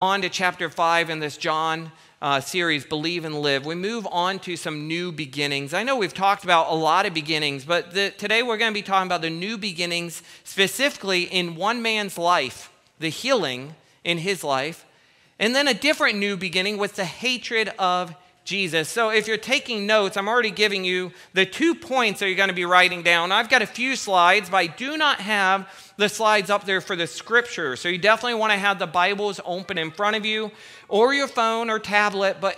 on to chapter 5 in this John uh, series, Believe and Live, we move on to some new beginnings. I know we've talked about a lot of beginnings, but the, today we're going to be talking about the new beginnings specifically in one man's life, the healing in his life, and then a different new beginning with the hatred of Jesus. So if you're taking notes, I'm already giving you the two points that you're going to be writing down. I've got a few slides, but I do not have the slides up there for the scripture. So you definitely want to have the Bibles open in front of you or your phone or tablet. But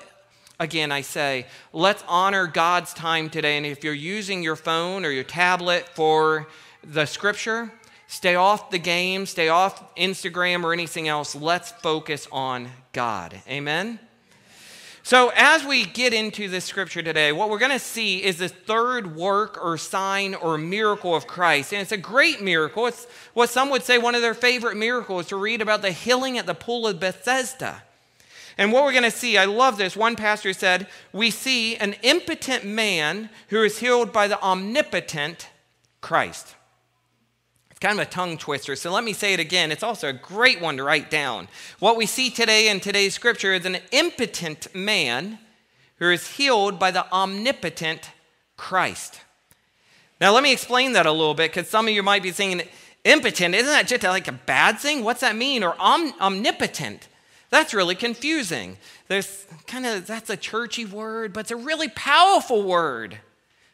again, I say, let's honor God's time today. And if you're using your phone or your tablet for the scripture, stay off the game, stay off Instagram or anything else. Let's focus on God. Amen. So, as we get into this scripture today, what we're going to see is the third work or sign or miracle of Christ. And it's a great miracle. It's what some would say one of their favorite miracles to read about the healing at the pool of Bethesda. And what we're going to see, I love this. One pastor said, We see an impotent man who is healed by the omnipotent Christ kind of a tongue twister. So let me say it again. It's also a great one to write down. What we see today in today's scripture is an impotent man who is healed by the omnipotent Christ. Now, let me explain that a little bit because some of you might be thinking, impotent, isn't that just like a bad thing? What's that mean? Or om- omnipotent? That's really confusing. There's kind of, that's a churchy word, but it's a really powerful word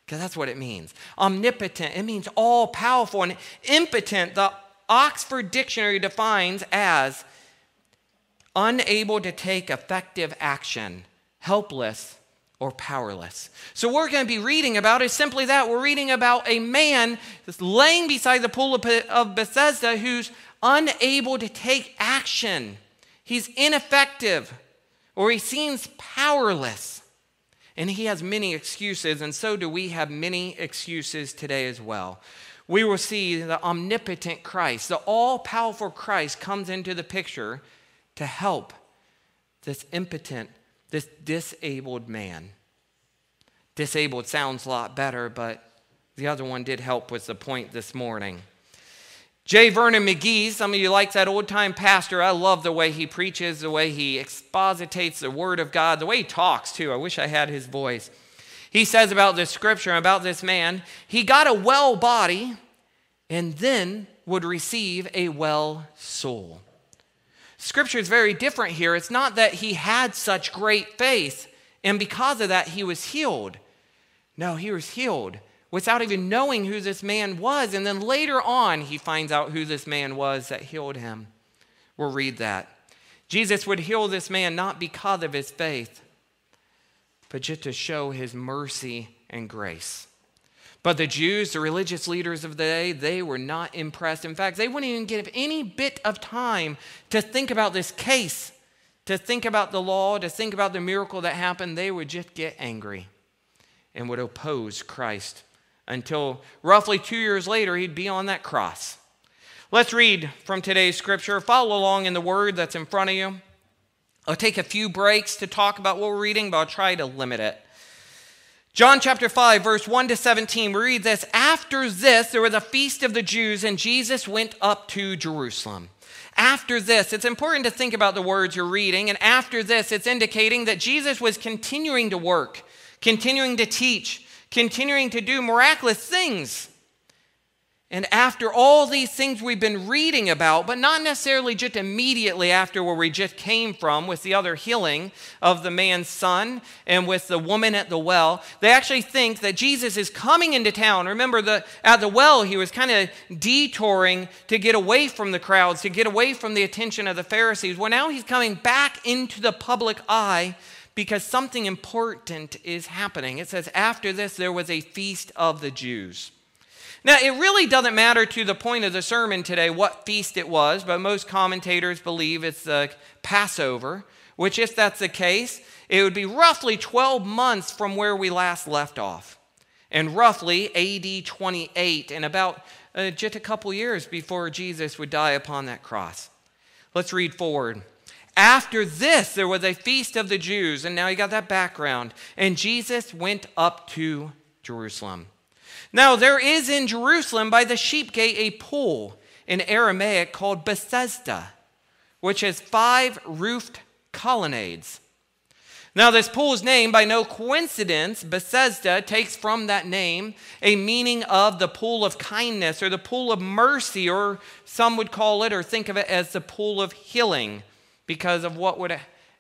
because that's what it means. Omnipotent, it means all powerful. And impotent, the Oxford Dictionary defines as unable to take effective action, helpless, or powerless. So, we're going to be reading about is simply that. We're reading about a man that's laying beside the pool of Bethesda who's unable to take action. He's ineffective, or he seems powerless. And he has many excuses, and so do we have many excuses today as well. We will see the omnipotent Christ, the all powerful Christ, comes into the picture to help this impotent, this disabled man. Disabled sounds a lot better, but the other one did help with the point this morning. J. Vernon McGee, some of you like that old time pastor. I love the way he preaches, the way he expositates the Word of God, the way he talks too. I wish I had his voice. He says about this scripture, about this man, he got a well body and then would receive a well soul. Scripture is very different here. It's not that he had such great faith and because of that he was healed. No, he was healed without even knowing who this man was. And then later on, he finds out who this man was that healed him. We'll read that. Jesus would heal this man not because of his faith, but just to show his mercy and grace. But the Jews, the religious leaders of the day, they were not impressed. In fact, they wouldn't even give any bit of time to think about this case, to think about the law, to think about the miracle that happened. They would just get angry and would oppose Christ until roughly two years later, he'd be on that cross. Let's read from today's scripture. Follow along in the word that's in front of you. I'll take a few breaks to talk about what we're reading, but I'll try to limit it. John chapter 5, verse 1 to 17, we read this After this, there was a feast of the Jews, and Jesus went up to Jerusalem. After this, it's important to think about the words you're reading, and after this, it's indicating that Jesus was continuing to work, continuing to teach, continuing to do miraculous things. And after all these things we've been reading about, but not necessarily just immediately after where we just came from with the other healing of the man's son and with the woman at the well, they actually think that Jesus is coming into town. Remember, the, at the well, he was kind of detouring to get away from the crowds, to get away from the attention of the Pharisees. Well, now he's coming back into the public eye because something important is happening. It says, After this, there was a feast of the Jews. Now, it really doesn't matter to the point of the sermon today what feast it was, but most commentators believe it's the Passover, which, if that's the case, it would be roughly 12 months from where we last left off, and roughly AD 28, and about uh, just a couple years before Jesus would die upon that cross. Let's read forward. After this, there was a feast of the Jews, and now you got that background. And Jesus went up to Jerusalem. Now, there is in Jerusalem by the sheep gate a pool in Aramaic called Bethesda, which has five roofed colonnades. Now, this pool is named by no coincidence. Bethesda takes from that name a meaning of the pool of kindness or the pool of mercy, or some would call it or think of it as the pool of healing because of what would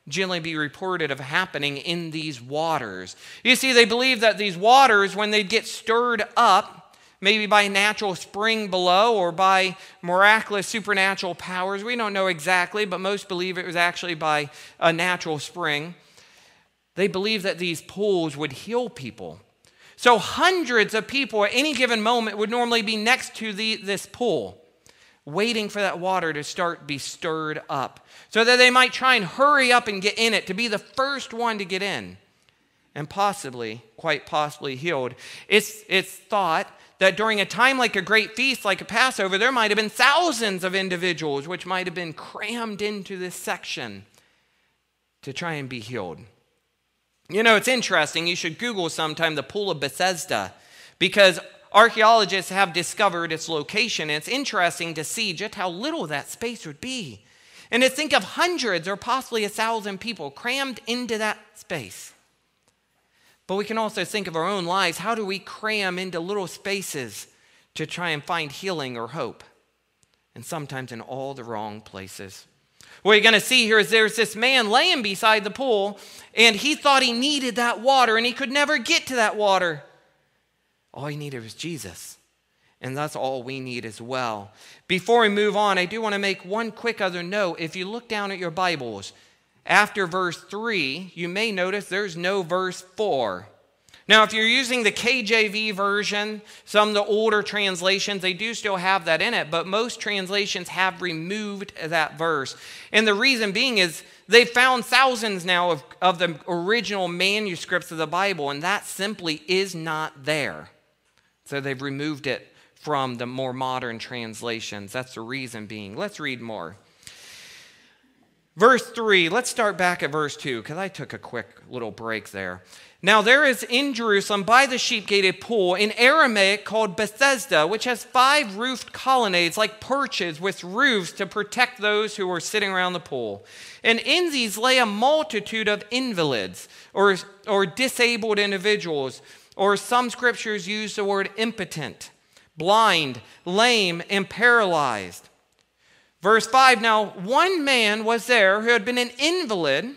generally be reported of happening in these waters. You see, they believe that these waters, when they get stirred up, maybe by a natural spring below or by miraculous supernatural powers, we don't know exactly, but most believe it was actually by a natural spring they believed that these pools would heal people. So hundreds of people at any given moment would normally be next to the, this pool, waiting for that water to start be stirred up, so that they might try and hurry up and get in it to be the first one to get in, and possibly, quite possibly, healed. It's, it's thought that during a time like a great feast, like a Passover, there might have been thousands of individuals which might have been crammed into this section to try and be healed. You know, it's interesting. You should Google sometime the Pool of Bethesda because archaeologists have discovered its location. And it's interesting to see just how little that space would be. And to think of hundreds or possibly a thousand people crammed into that space. But we can also think of our own lives. How do we cram into little spaces to try and find healing or hope? And sometimes in all the wrong places. What you're going to see here is there's this man laying beside the pool, and he thought he needed that water, and he could never get to that water. All he needed was Jesus. And that's all we need as well. Before we move on, I do want to make one quick other note. If you look down at your Bibles, after verse 3, you may notice there's no verse 4. Now, if you're using the KJV version, some of the older translations, they do still have that in it, but most translations have removed that verse. And the reason being is they've found thousands now of, of the original manuscripts of the Bible, and that simply is not there. So they've removed it from the more modern translations. That's the reason being. Let's read more. Verse 3, let's start back at verse 2 because I took a quick little break there. Now, there is in Jerusalem by the sheep gate a pool in Aramaic called Bethesda, which has five roofed colonnades like perches with roofs to protect those who were sitting around the pool. And in these lay a multitude of invalids or, or disabled individuals, or some scriptures use the word impotent, blind, lame, and paralyzed. Verse 5 Now, one man was there who had been an invalid,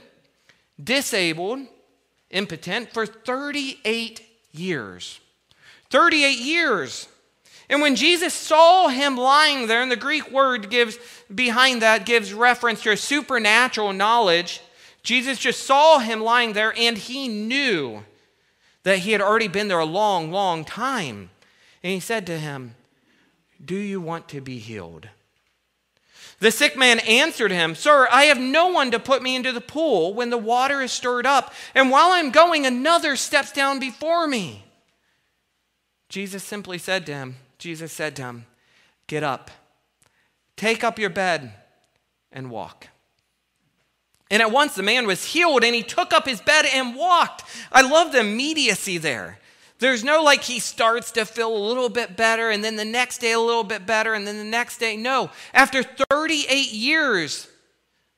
disabled, impotent for 38 years. 38 years. And when Jesus saw him lying there, and the Greek word gives behind that gives reference to a supernatural knowledge, Jesus just saw him lying there and he knew that he had already been there a long, long time. And he said to him, Do you want to be healed? The sick man answered him, Sir, I have no one to put me into the pool when the water is stirred up, and while I'm going, another steps down before me. Jesus simply said to him, Jesus said to him, Get up, take up your bed, and walk. And at once the man was healed, and he took up his bed and walked. I love the immediacy there. There's no like he starts to feel a little bit better and then the next day a little bit better and then the next day. No. After 38 years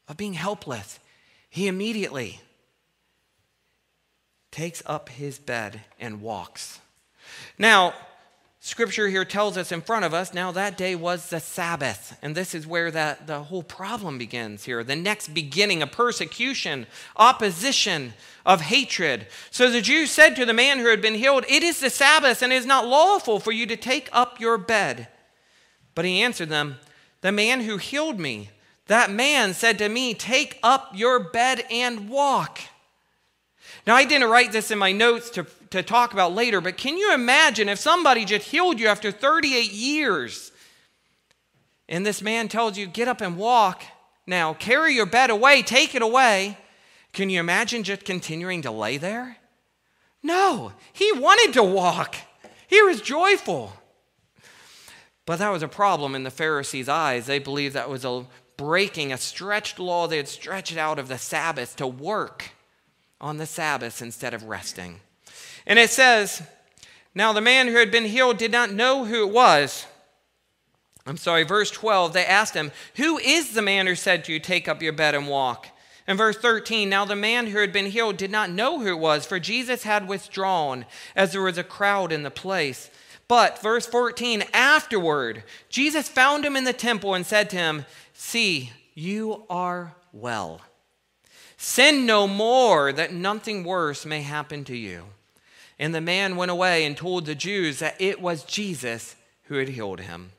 of being helpless, he immediately takes up his bed and walks. Now, Scripture here tells us in front of us now that day was the Sabbath. And this is where that, the whole problem begins here. The next beginning of persecution, opposition, of hatred. So the Jews said to the man who had been healed, It is the Sabbath, and it is not lawful for you to take up your bed. But he answered them, The man who healed me, that man said to me, Take up your bed and walk. Now, I didn't write this in my notes to to talk about later, but can you imagine if somebody just healed you after 38 years and this man tells you, get up and walk now, carry your bed away, take it away? Can you imagine just continuing to lay there? No, he wanted to walk, he was joyful. But that was a problem in the Pharisees' eyes. They believed that was a breaking a stretched law they had stretched out of the Sabbath to work on the Sabbath instead of resting. And it says, Now the man who had been healed did not know who it was, I'm sorry, verse 12, they asked him, Who is the man who said to you, Take up your bed and walk? In verse 13, now the man who had been healed did not know who it was, for Jesus had withdrawn, as there was a crowd in the place. But, verse 14, afterward, Jesus found him in the temple and said to him, See, you are well. Sin no more, that nothing worse may happen to you. And the man went away and told the Jews that it was Jesus who had healed him.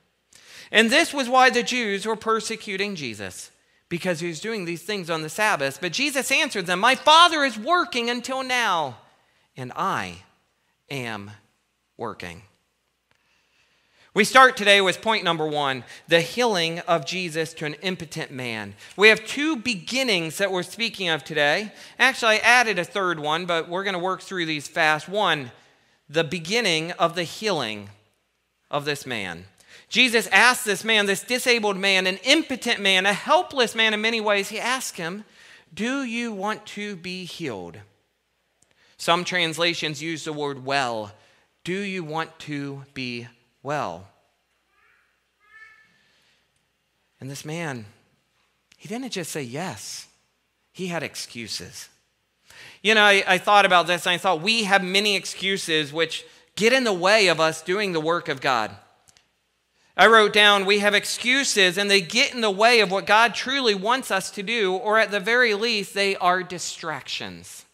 And this was why the Jews were persecuting Jesus, because he was doing these things on the Sabbath. But Jesus answered them, My Father is working until now, and I am working. We start today with point number one the healing of Jesus to an impotent man. We have two beginnings that we're speaking of today. Actually, I added a third one, but we're going to work through these fast. One, the beginning of the healing of this man. Jesus asked this man, this disabled man, an impotent man, a helpless man in many ways, he asked him, Do you want to be healed? Some translations use the word well. Do you want to be well? And this man, he didn't just say yes, he had excuses. You know, I, I thought about this and I thought we have many excuses which get in the way of us doing the work of God. I wrote down, we have excuses and they get in the way of what God truly wants us to do, or at the very least, they are distractions.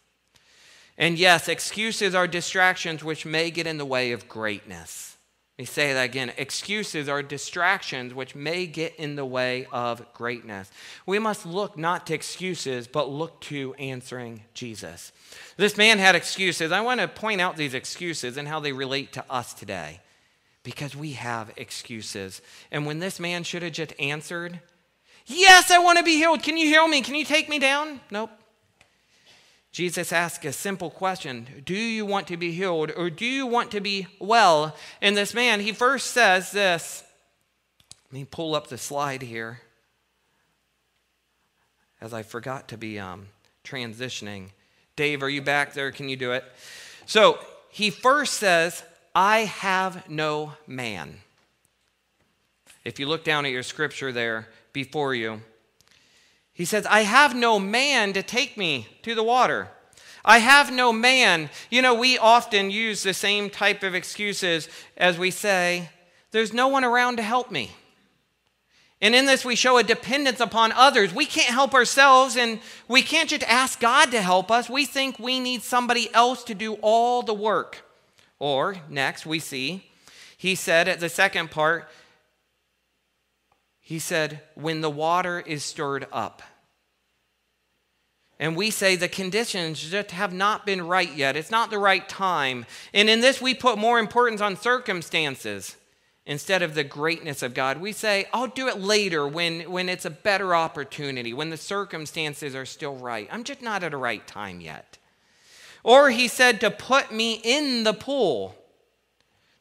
And yes, excuses are distractions which may get in the way of greatness. Let me say that again. Excuses are distractions which may get in the way of greatness. We must look not to excuses, but look to answering Jesus. This man had excuses. I want to point out these excuses and how they relate to us today because we have excuses. And when this man should have just answered, Yes, I want to be healed. Can you heal me? Can you take me down? Nope. Jesus asked a simple question Do you want to be healed or do you want to be well? And this man, he first says this. Let me pull up the slide here as I forgot to be um, transitioning. Dave, are you back there? Can you do it? So he first says, I have no man. If you look down at your scripture there before you, he says, I have no man to take me to the water. I have no man. You know, we often use the same type of excuses as we say, There's no one around to help me. And in this, we show a dependence upon others. We can't help ourselves, and we can't just ask God to help us. We think we need somebody else to do all the work. Or, next, we see, he said at the second part, he said, when the water is stirred up. And we say the conditions just have not been right yet. It's not the right time. And in this, we put more importance on circumstances instead of the greatness of God. We say, I'll do it later when, when it's a better opportunity, when the circumstances are still right. I'm just not at a right time yet. Or he said to put me in the pool.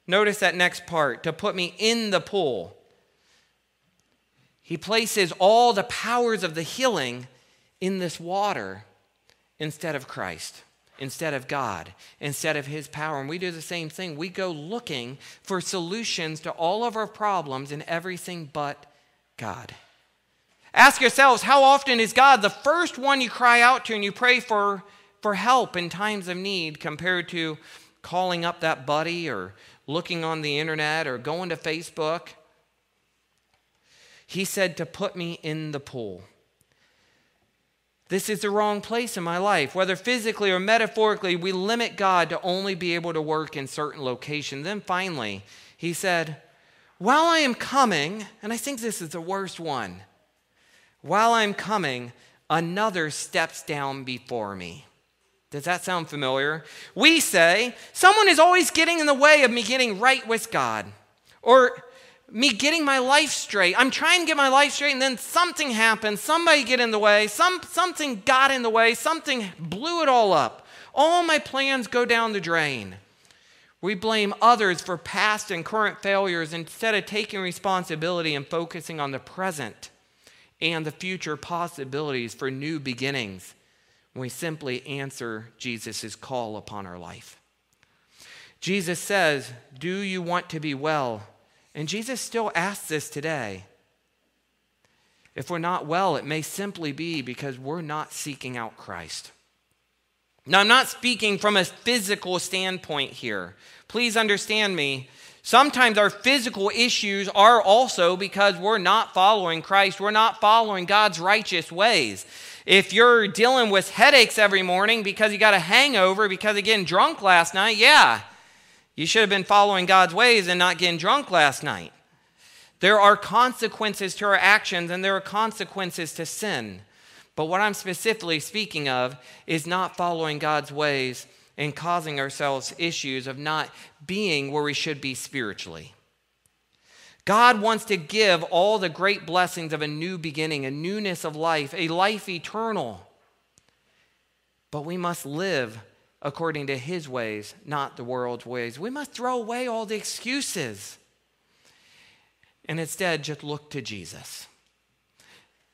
Notice that next part to put me in the pool. He places all the powers of the healing in this water instead of Christ, instead of God, instead of His power. And we do the same thing. We go looking for solutions to all of our problems in everything but God. Ask yourselves how often is God the first one you cry out to and you pray for for help in times of need compared to calling up that buddy or looking on the internet or going to Facebook. He said to put me in the pool. This is the wrong place in my life. Whether physically or metaphorically, we limit God to only be able to work in certain locations. Then finally, he said, While I am coming, and I think this is the worst one, while I'm coming, another steps down before me. Does that sound familiar? We say, someone is always getting in the way of me getting right with God or me getting my life straight. I'm trying to get my life straight and then something happened. Somebody get in the way. Some, something got in the way. Something blew it all up. All my plans go down the drain. We blame others for past and current failures instead of taking responsibility and focusing on the present and the future possibilities for new beginnings we simply answer Jesus' call upon our life. Jesus says, Do you want to be well? And Jesus still asks this today. If we're not well, it may simply be because we're not seeking out Christ. Now, I'm not speaking from a physical standpoint here. Please understand me. Sometimes our physical issues are also because we're not following Christ. We're not following God's righteous ways. If you're dealing with headaches every morning because you got a hangover because of getting drunk last night, yeah, you should have been following God's ways and not getting drunk last night. There are consequences to our actions and there are consequences to sin. But what I'm specifically speaking of is not following God's ways and causing ourselves issues of not being where we should be spiritually. God wants to give all the great blessings of a new beginning, a newness of life, a life eternal. But we must live according to His ways, not the world's ways. We must throw away all the excuses and instead just look to Jesus.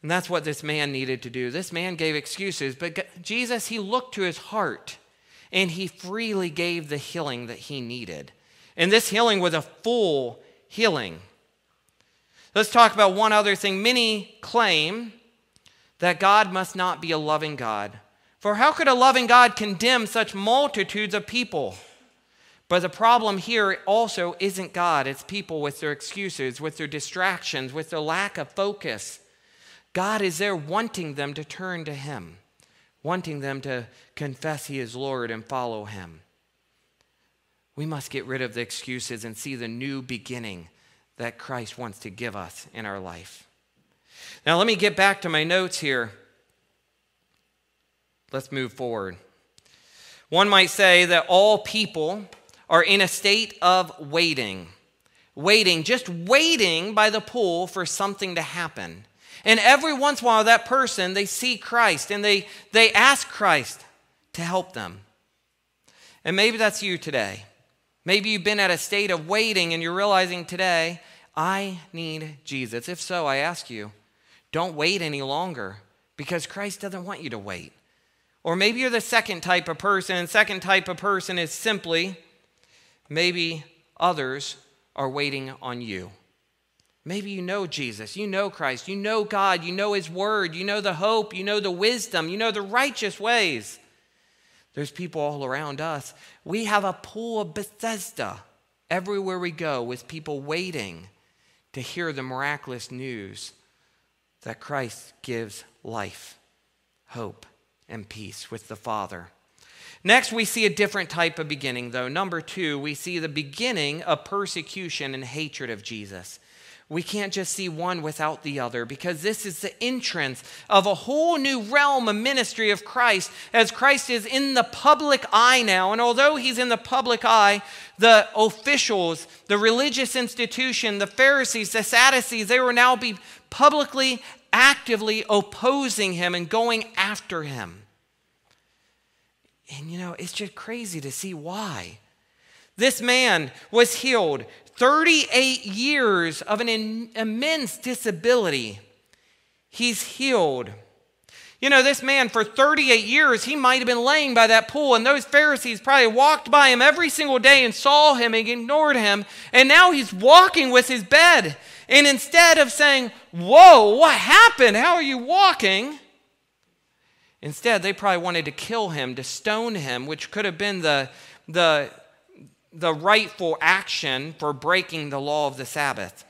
And that's what this man needed to do. This man gave excuses, but Jesus, he looked to his heart and he freely gave the healing that he needed. And this healing was a full healing. Let's talk about one other thing. Many claim that God must not be a loving God. For how could a loving God condemn such multitudes of people? But the problem here also isn't God, it's people with their excuses, with their distractions, with their lack of focus. God is there wanting them to turn to Him, wanting them to confess He is Lord and follow Him. We must get rid of the excuses and see the new beginning that Christ wants to give us in our life. Now, let me get back to my notes here. Let's move forward. One might say that all people are in a state of waiting, waiting, just waiting by the pool for something to happen. And every once in a while, that person, they see Christ and they, they ask Christ to help them. And maybe that's you today. Maybe you've been at a state of waiting and you're realizing today, I need Jesus. If so, I ask you, don't wait any longer because Christ doesn't want you to wait. Or maybe you're the second type of person, and second type of person is simply maybe others are waiting on you. Maybe you know Jesus, you know Christ, you know God, you know His Word, you know the hope, you know the wisdom, you know the righteous ways. There's people all around us. We have a pool of Bethesda everywhere we go with people waiting to hear the miraculous news that Christ gives life, hope, and peace with the Father. Next, we see a different type of beginning, though. Number two, we see the beginning of persecution and hatred of Jesus. We can't just see one without the other because this is the entrance of a whole new realm of ministry of Christ as Christ is in the public eye now. And although he's in the public eye, the officials, the religious institution, the Pharisees, the Sadducees, they will now be publicly, actively opposing him and going after him. And you know, it's just crazy to see why. This man was healed 38 years of an in, immense disability. He's healed. You know, this man for 38 years, he might have been laying by that pool, and those Pharisees probably walked by him every single day and saw him and ignored him. And now he's walking with his bed. And instead of saying, Whoa, what happened? How are you walking? Instead, they probably wanted to kill him, to stone him, which could have been the, the the rightful action for breaking the law of the Sabbath.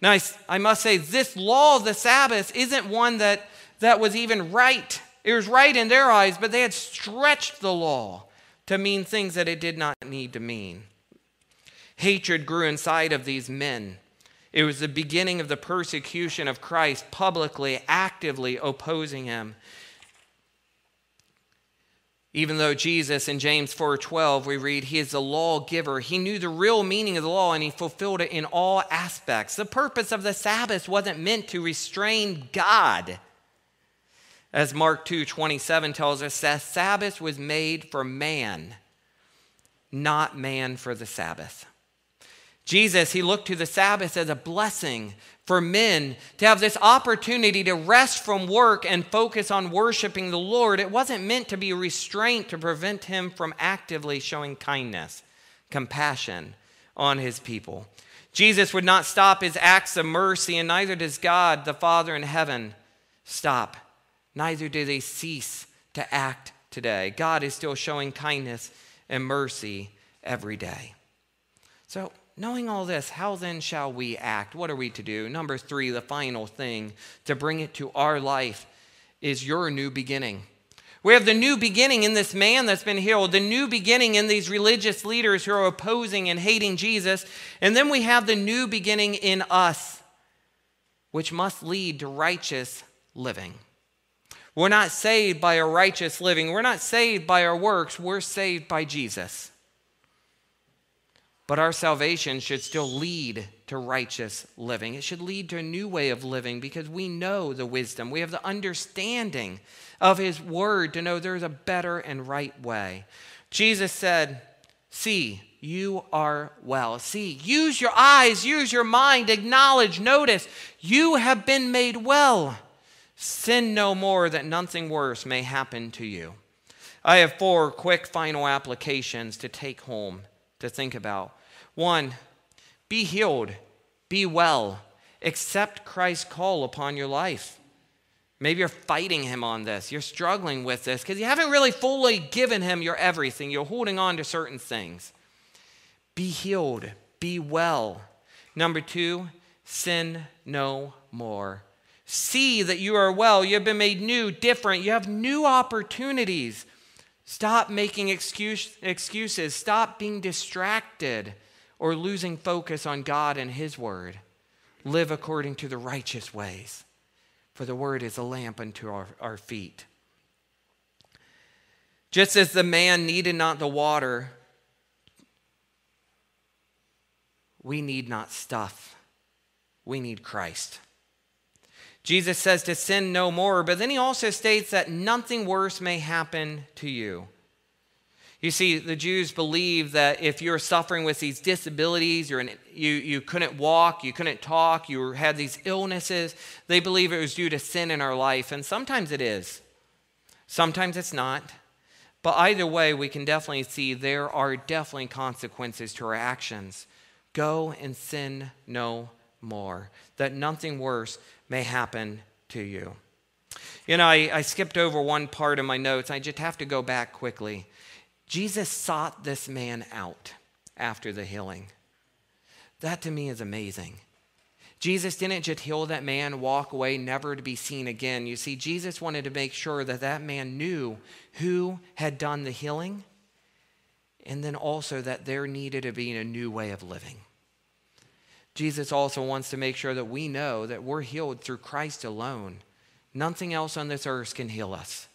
Now, I, I, must say, this law of the Sabbath isn't one that, that was even right. It was right in their eyes, but they had stretched the law to mean things that it did not need to mean. Hatred grew inside of these men. It was the beginning of the persecution of Christ, publicly, actively opposing him. Even though Jesus in James 4:12 we read he is the lawgiver, he knew the real meaning of the law and he fulfilled it in all aspects. The purpose of the Sabbath wasn't meant to restrain God. As Mark 2:27 tells us, the Sabbath was made for man, not man for the Sabbath. Jesus, he looked to the Sabbath as a blessing for men to have this opportunity to rest from work and focus on worshiping the Lord. It wasn't meant to be a restraint to prevent him from actively showing kindness, compassion on his people. Jesus would not stop his acts of mercy, and neither does God, the Father in heaven, stop. Neither do they cease to act today. God is still showing kindness and mercy every day. So, knowing all this, how then shall we act? What are we to do? Number three, the final thing to bring it to our life is your new beginning. We have the new beginning in this man that's been healed, the new beginning in these religious leaders who are opposing and hating Jesus, and then we have the new beginning in us, which must lead to righteous living. We're not saved by a righteous living. We're not saved by our works. We're saved by Jesus. But our salvation should still lead to righteous living. It should lead to a new way of living because we know the wisdom. We have the understanding of His Word to know there's a better and right way. Jesus said, See, you are well. See, use your eyes, use your mind, acknowledge, notice, you have been made well. Sin no more that nothing worse may happen to you. I have four quick final applications to take home to think about. One, be healed, be well, accept Christ's call upon your life. Maybe you're fighting him on this. You're struggling with this because you haven't really fully given him your everything. You're holding on to certain things. Be healed, be well. Number two, sin no more. See that you are well. You have been made new, different. You have new opportunities. Stop making excuse, excuses. Stop being distracted or losing focus on God and His Word. Live according to the righteous ways, for the Word is a lamp unto our, our feet. Just as the man needed not the water, we need not stuff. We need Christ. Jesus says to sin no more, but then he also states that nothing worse may happen to you. You see, the Jews believed that if you're suffering with these disabilities, you're you, you couldn't walk, you couldn't talk, you had these illnesses, they believe it was due to sin in our life. And sometimes it is, sometimes it's not. But either way, we can definitely see there are definitely consequences to our actions. Go and sin no more, that nothing worse may happen to you. You know, I, I skipped over one part of my notes. I just have to go back quickly. Jesus sought this man out after the healing. That to me is amazing. Jesus didn't just heal that man, walk away, never to be seen again. You see, Jesus wanted to make sure that that man knew who had done the healing, and then also that there needed to be a new way of living. Jesus also wants to make sure that we know that we're healed through Christ alone. Nothing else on this earth can heal us.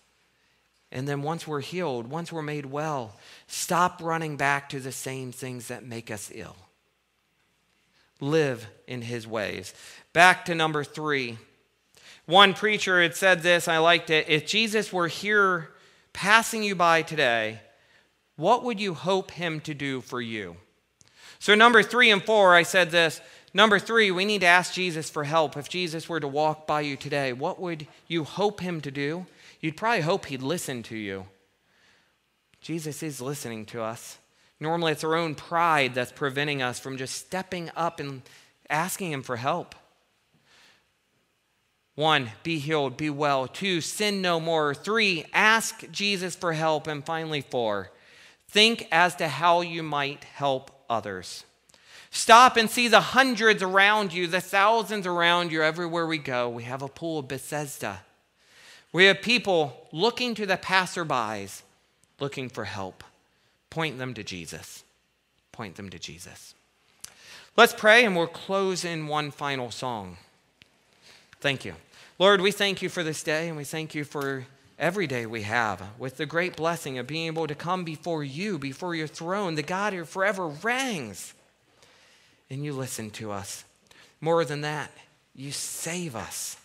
And then once we're healed, once we're made well, stop running back to the same things that make us ill. Live in his ways. Back to number three. One preacher had said this, I liked it. If Jesus were here passing you by today, what would you hope him to do for you? So, number three and four, I said this. Number three, we need to ask Jesus for help. If Jesus were to walk by you today, what would you hope him to do? You'd probably hope he'd listen to you. Jesus is listening to us. Normally, it's our own pride that's preventing us from just stepping up and asking him for help. One, be healed, be well. Two, sin no more. Three, ask Jesus for help. And finally, four, think as to how you might help others. Stop and see the hundreds around you, the thousands around you everywhere we go. We have a pool of Bethesda. We have people looking to the passerbys, looking for help. Point them to Jesus. Point them to Jesus. Let's pray and we'll close in one final song. Thank you. Lord, we thank you for this day and we thank you for every day we have with the great blessing of being able to come before you, before your throne, the God who forever reigns. And you listen to us. More than that, you save us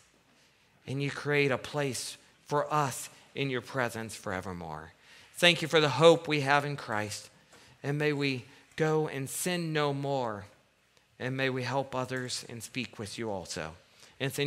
and you create a place for us in your presence forevermore. Thank you for the hope we have in Christ. And may we go and sin no more. And may we help others and speak with you also. And it's in your